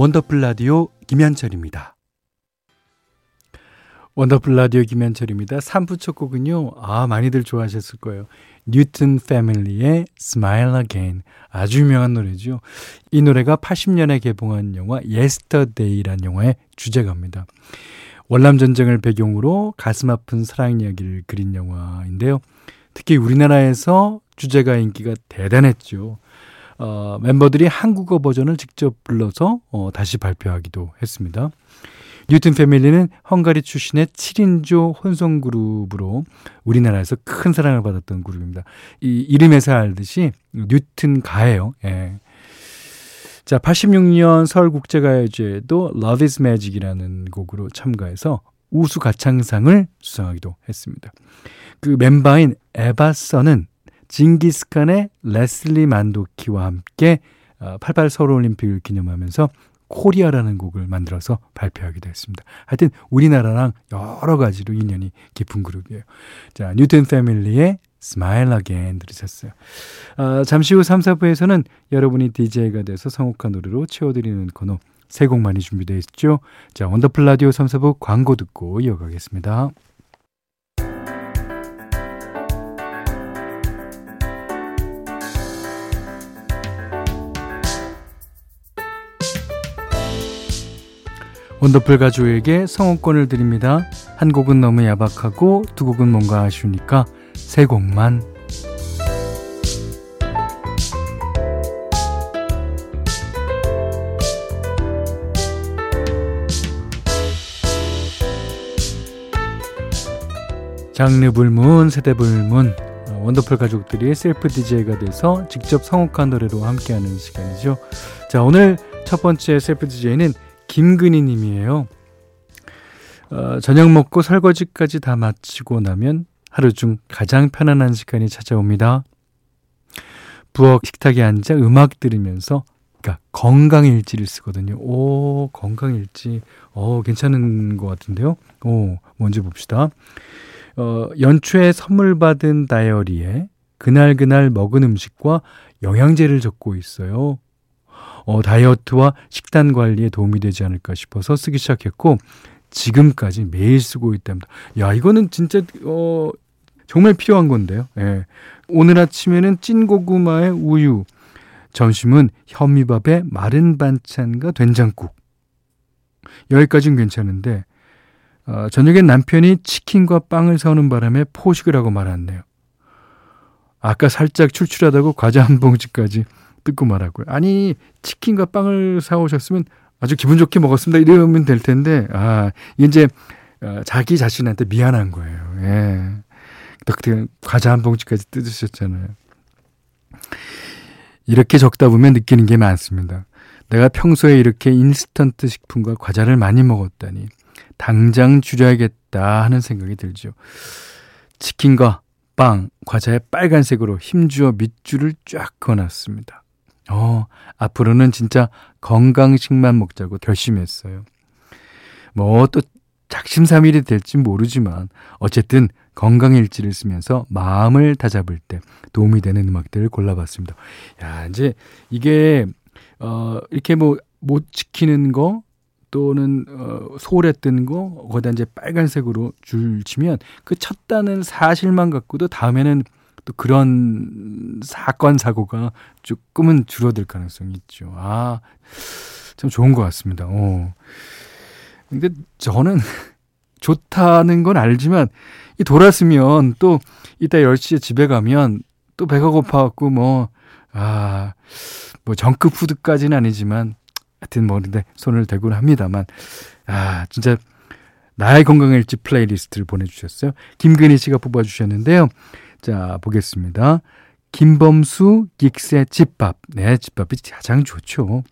원더풀 라디오 김현철입니다. 원더풀 라디오 김현철입니다. 3부 첫 곡은요. 아, 많이들 좋아하셨을 거예요. 뉴튼 패밀리의 Smile Again. 아주 유명한 노래죠. 이 노래가 80년에 개봉한 영화 Yesterday라는 영화의 주제가입니다. 월남 전쟁을 배경으로 가슴 아픈 사랑 이야기를 그린 영화인데요. 특히 우리나라에서 주제가 인기가 대단했죠. 어, 멤버들이 한국어 버전을 직접 불러서 어, 다시 발표하기도 했습니다. 뉴튼 패밀리는 헝가리 출신의 7인조 혼성 그룹으로 우리나라에서 큰 사랑을 받았던 그룹입니다. 이 이름에서 알듯이 뉴튼 가예요. 예. 자, 86년 서울국제가요제도 Love is Magic이라는 곡으로 참가해서 우수 가창상을 수상하기도 했습니다. 그 멤버인 에바서는 징기스칸의 레슬리 만도키와 함께 88 어, 서울올림픽을 기념하면서 코리아라는 곡을 만들어서 발표하기도 했습니다. 하여튼 우리나라랑 여러 가지로 인연이 깊은 그룹이에요. 자, 뉴튼 패밀리의 Smile Again 들으셨어요. 아, 잠시 후 3, 4부에서는 여러분이 DJ가 돼서 선곡한 노래로 채워드리는 코너 세 곡만이 준비되어 있죠. 자, 원더풀 라디오 3, 4부 광고 듣고 이어가겠습니다. 원더풀 가족에게 선곡권을 드립니다. 한 곡은 너무 야박하고 두 곡은 뭔가 아쉬우니까 세 곡만 장르 불문, 세대 불문, 어, 원더풀 가족들이 self DJ가 돼서 직접 선곡한 노래로 함께하는 시간이죠. 자, 오늘 첫 번째 셀프 DJ는 김근희 님이에요. 어, 저녁 먹고 설거지까지 다 마치고 나면 하루 중 가장 편안한 시간이 찾아옵니다. 부엌 식탁에 앉아 음악 들으면서 그러니까 건강일지를 쓰거든요. 오, 건강일지. 어, 괜찮은 것 같은데요. 오, 뭔지 봅시다. 어, 연초에 선물 받은 다이어리에 그날그날 먹은 음식과 영양제를 적고 있어요. 어, 다이어트와 식단 관리에 도움이 되지 않을까 싶어서 쓰기 시작했고 지금까지 매일 쓰고 있답니다. 야, 이거는 진짜 어 정말 필요한 건데요. 예. 오늘 아침에는 찐 고구마에 우유, 점심은 현미밥에 마른 반찬과 된장국. 여기까지는 괜찮은데 어, 저녁엔 남편이 치킨과 빵을 사오는 바람에 포식을 하고 말았네요. 아까 살짝 출출하다고 과자 한 봉지까지 뜯고 말하고요. 아니 치킨과 빵을 사오셨으면 아주 기분 좋게 먹었습니다. 이러면 될 텐데 아 이제 어, 자기 자신한테 미안한 거예요. 예. 그때 과자 한 봉지까지 뜯으셨잖아요. 이렇게 적다 보면 느끼는 게 많습니다. 내가 평소에 이렇게 인스턴트 식품과 과자를 많이 먹었다니 당장 줄여야겠다 하는 생각이 들죠. 치킨과 빵, 과자에 빨간색으로 힘주어 밑줄을 쫙 그어놨습니다. 어, 앞으로는 진짜 건강식만 먹자고 결심했어요. 뭐 또 작심삼일이 될지 모르지만 어쨌든 건강일지를 쓰면서 마음을 다잡을 때 도움이 되는 음악들을 골라봤습니다. 야, 이제 이게 어 이렇게 뭐 못 지키는 거 또는 어 소홀했던 거 거기다 이제 빨간색으로 줄 치면 그 쳤다는 사실만 갖고도 다음에는 또 그런 사건 사고가 조금은 줄어들 가능성이 있죠. 아, 참 좋은 것 같습니다. 어. 근데 저는 좋다는 건 알지만 이 돌았으면 또 이따 10시에 집에 가면 또 배가 고파 갖고 뭐, 아, 뭐 정크 푸드까지는 아니지만 하여튼 뭐 근데 손을 대곤 합니다만 아, 진짜 나의 건강 일지 playlist를 보내 주셨어요. 김근희 씨가 뽑아 주셨는데요. 자, 보겠습니다. 김범수 긱스의 집밥. 네, 집밥이 가장 좋죠.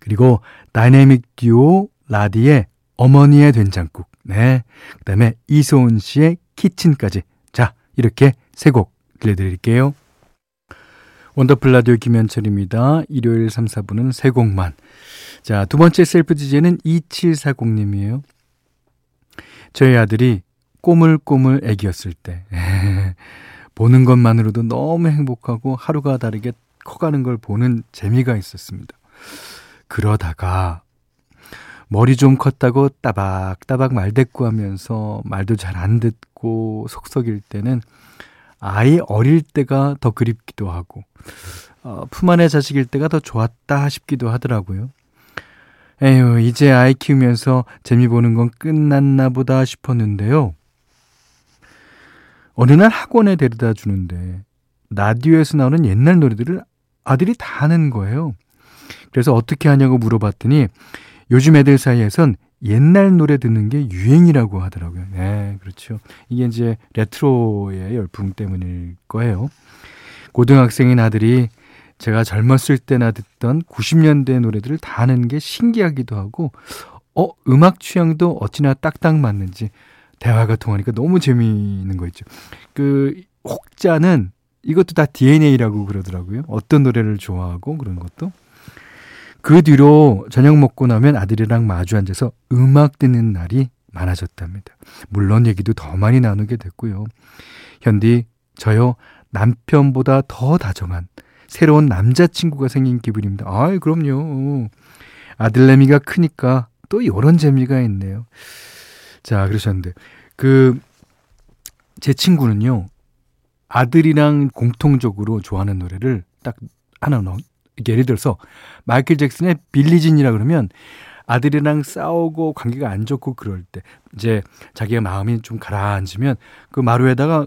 그리고 다이내믹 듀오 라디의 어머니의 된장국. 네. 그 다음에 이소은 씨의 Kitchen까지. 자, 이렇게 세 곡 들려드릴게요. 원더풀 라디오 김현철입니다. 일요일 3, 4부는 세 곡만. 자, 두 번째 셀프 디제는 2740님이에요. 저희 아들이 꼬물꼬물 애기였을 때 보는 것만으로도 너무 행복하고 하루가 다르게 커가는 걸 보는 재미가 있었습니다. 그러다가 머리 좀 컸다고 따박따박 말대꾸하면서 말도 잘 안 듣고 속썩일 때는 아이 어릴 때가 더 그립기도 하고 어, 품 안의 자식일 때가 더 좋았다 싶기도 하더라고요. 에휴, 이제 아이 키우면서 재미 보는 건 끝났나 보다 싶었는데요. 어느 날 학원에 데려다 주는데 라디오에서 나오는 옛날 노래들을 아들이 다 하는 거예요. 그래서 어떻게 하냐고 물어봤더니 요즘 애들 사이에선 옛날 노래 듣는 게 유행이라고 하더라고요. 네, 그렇죠. 이게 이제 레트로의 열풍 때문일 거예요. 고등학생인 아들이 제가 젊었을 때나 듣던 90년대 노래들을 다 아는 게 신기하기도 하고, 어, 음악 취향도 어찌나 딱딱 맞는지 대화가 통하니까 너무 재미있는 거 있죠. 그, 혹자는 이것도 다 DNA라고 그러더라고요. 어떤 노래를 좋아하고 그런 것도. 그 뒤로 저녁 먹고 나면 아들이랑 마주 앉아서 음악 듣는 날이 많아졌답니다. 물론 얘기도 더 많이 나누게 됐고요. 현디, 저요, 남편보다 더 다정한 새로운 남자친구가 생긴 기분입니다. 아이, 그럼요. 아들내미가 크니까 또 이런 재미가 있네요. 자, 그러셨는데, 그, 제 친구는요, 아들이랑 공통적으로 좋아하는 노래를 딱 하나 넣어. 예를 들어서 마이클 잭슨의 빌리진이라 그러면 아들이랑 싸우고 관계가 안 좋고 그럴 때 이제 자기가 마음이 좀 가라앉으면 그 마루에다가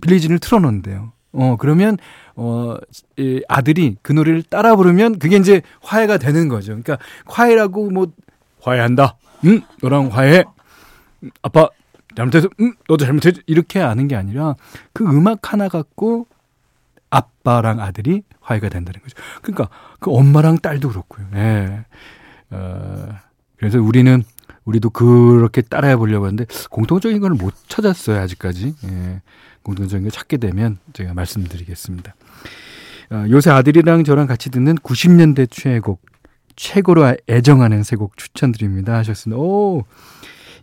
빌리진을 틀어놓는데요. 어 그러면 어이 아들이 그 노래를 따라 부르면 그게 이제 화해가 되는 거죠. 그러니까 화해라고 뭐 화해한다. 응 너랑 화해. 아빠 잘못해서 음 너도 잘못했지 이렇게 아는 게 아니라 그 음악 하나 갖고 아빠랑 아들이 화해가 된다는 거죠. 그러니까 그 엄마랑 딸도 그렇고요. 예. 어, 그래서 우리는 우리도 그렇게 따라해 보려고 하는데 공통적인 걸 못 찾았어요 아직까지. 예. 공통적인 걸 찾게 되면 제가 말씀드리겠습니다. 어, 요새 아들이랑 저랑 같이 듣는 90년대 최애곡 최고로 애정하는 세 곡 추천드립니다 하셨습니다. 오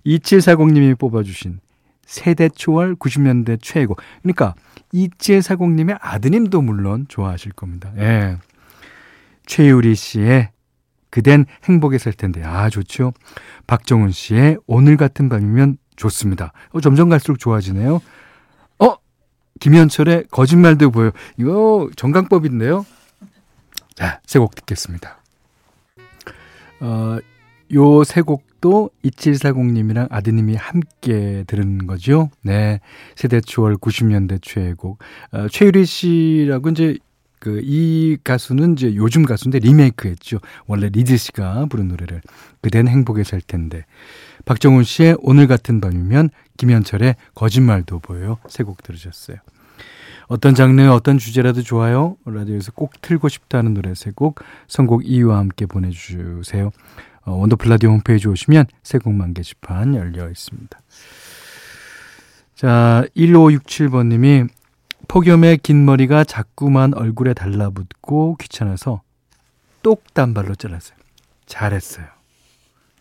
2740님이 뽑아주신 세대 초월 90년대 최고. 그러니까 2740님의 아드님도 물론 좋아하실 겁니다. 예. 최유리 씨의 그댄 행복에 살 텐데. 아, 좋죠. 박정훈 씨의 오늘 같은 밤이면 좋습니다. 어, 점점 갈수록 좋아지네요. 어? 김현철의 거짓말도 보여. 이거 정강법인데요. 자, 세 곡 듣겠습니다. 어, 요 세 곡 도 2740님이랑 아드님이 함께 들은 거죠. 네. 세대 추월 90년대 최애곡. 어, 최유리 씨라고 이제 그 이 가수는 이제 요즘 가수인데 리메이크 했죠. 원래 리즈 씨가 부른 노래를. 그댄 행복에 살 텐데. 박정운 씨의 오늘 같은 밤이면 김현철의 거짓말도 보여요. 세 곡 들으셨어요. 어떤 장르, 어떤 주제라도 좋아요. 라디오에서 꼭 틀고 싶다는 노래 세 곡, 선곡 이유와 함께 보내주세요. 어, 원더풀 라디오 홈페이지 오시면 세 곡만 게시판 열려 있습니다. 자, 1567번님이 폭염에 긴 머리가 자꾸만 얼굴에 달라붙고 귀찮아서 똑 단발로 잘랐어요. 잘했어요.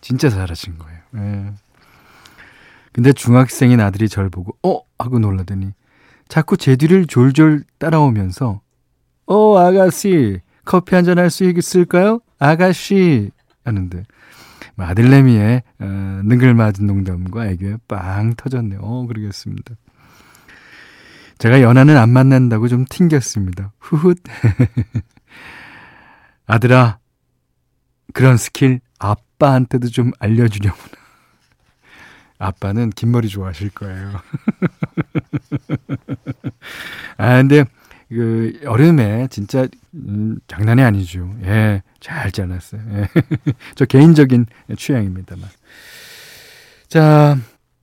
진짜 잘하신 거예요. 예. 근데 중학생인 아들이 절 보고 어 하고 놀라더니 자꾸 제 뒤를 졸졸 따라오면서 어 아가씨 커피 한 잔 할 수 있을까요? 아가씨 하는데 뭐 아들내미의 어, 능글맞은 농담과 애교에 빵 터졌네요. 어, 그러겠습니다. 제가 연하는 안 만난다고 좀 튕겼습니다. 후훗. 아들아, 그런 스킬 아빠한테도 좀 알려주려구나. 아빠는 긴 머리 좋아하실 거예요. 아, 근데 그 여름에 진짜 음, 장난이 아니죠. 예, 잘 잘랐어요. 예. 저 개인적인 취향입니다만. 자,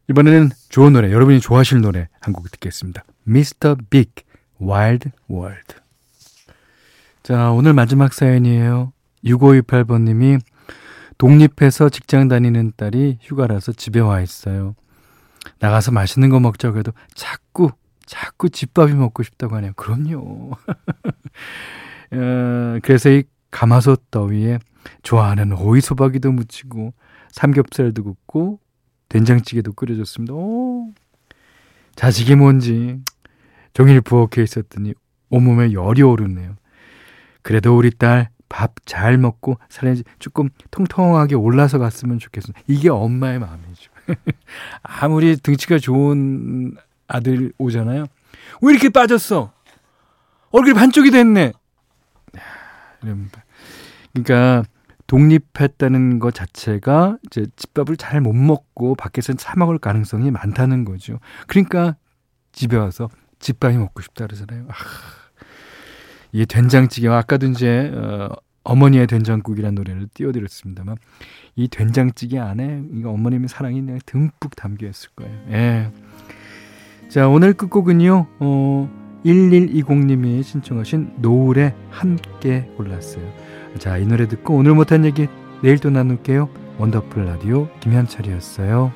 이번에는 좋은 노래, 여러분이 좋아하실 노래 한 곡 듣겠습니다. Mr. Big, Wild World. 자, 오늘 마지막 사연이에요. 6528번님이 독립해서 직장 다니는 딸이 휴가라서 집에 와 있어요. 나가서 맛있는 거 먹자고 해도 자꾸 자꾸 집밥이 먹고 싶다고 하네요. 그럼요. 어, 그래서 이 가마솥 더위에 좋아하는 오이 소박이도 무치고 삼겹살도 굽고 된장찌개도 끓여줬습니다. 오, 자식이 뭔지 종일 부엌에 있었더니 온몸에 열이 오르네요. 그래도 우리 딸 밥 잘 먹고 살이 조금 통통하게 올라서 갔으면 좋겠어. 이게 엄마의 마음이죠. 아무리 등치가 좋은 아들 오잖아요. 왜 이렇게 빠졌어? 얼굴이 반쪽이 됐네. 그러니까 독립했다는 것 자체가 이제 집밥을 잘 못 먹고 밖에서 사 먹을 가능성이 많다는 거죠. 그러니까 집에 와서 집밥이 먹고 싶다 그러잖아요. 아, 이게 된장찌개와 아까도 이제 어, 어머니의 된장국이라는 노래를 띄워드렸습니다만 이 된장찌개 안에 이 어머님의 사랑이 듬뿍 담겨 있을 거예요. 예. 자 오늘 끝곡은요. 어, 1120님이 신청하신 노을에 함께 골랐어요. 자 이 노래 듣고 오늘 못한 얘기 내일 또 나눌게요. 원더풀 라디오 김현철이었어요.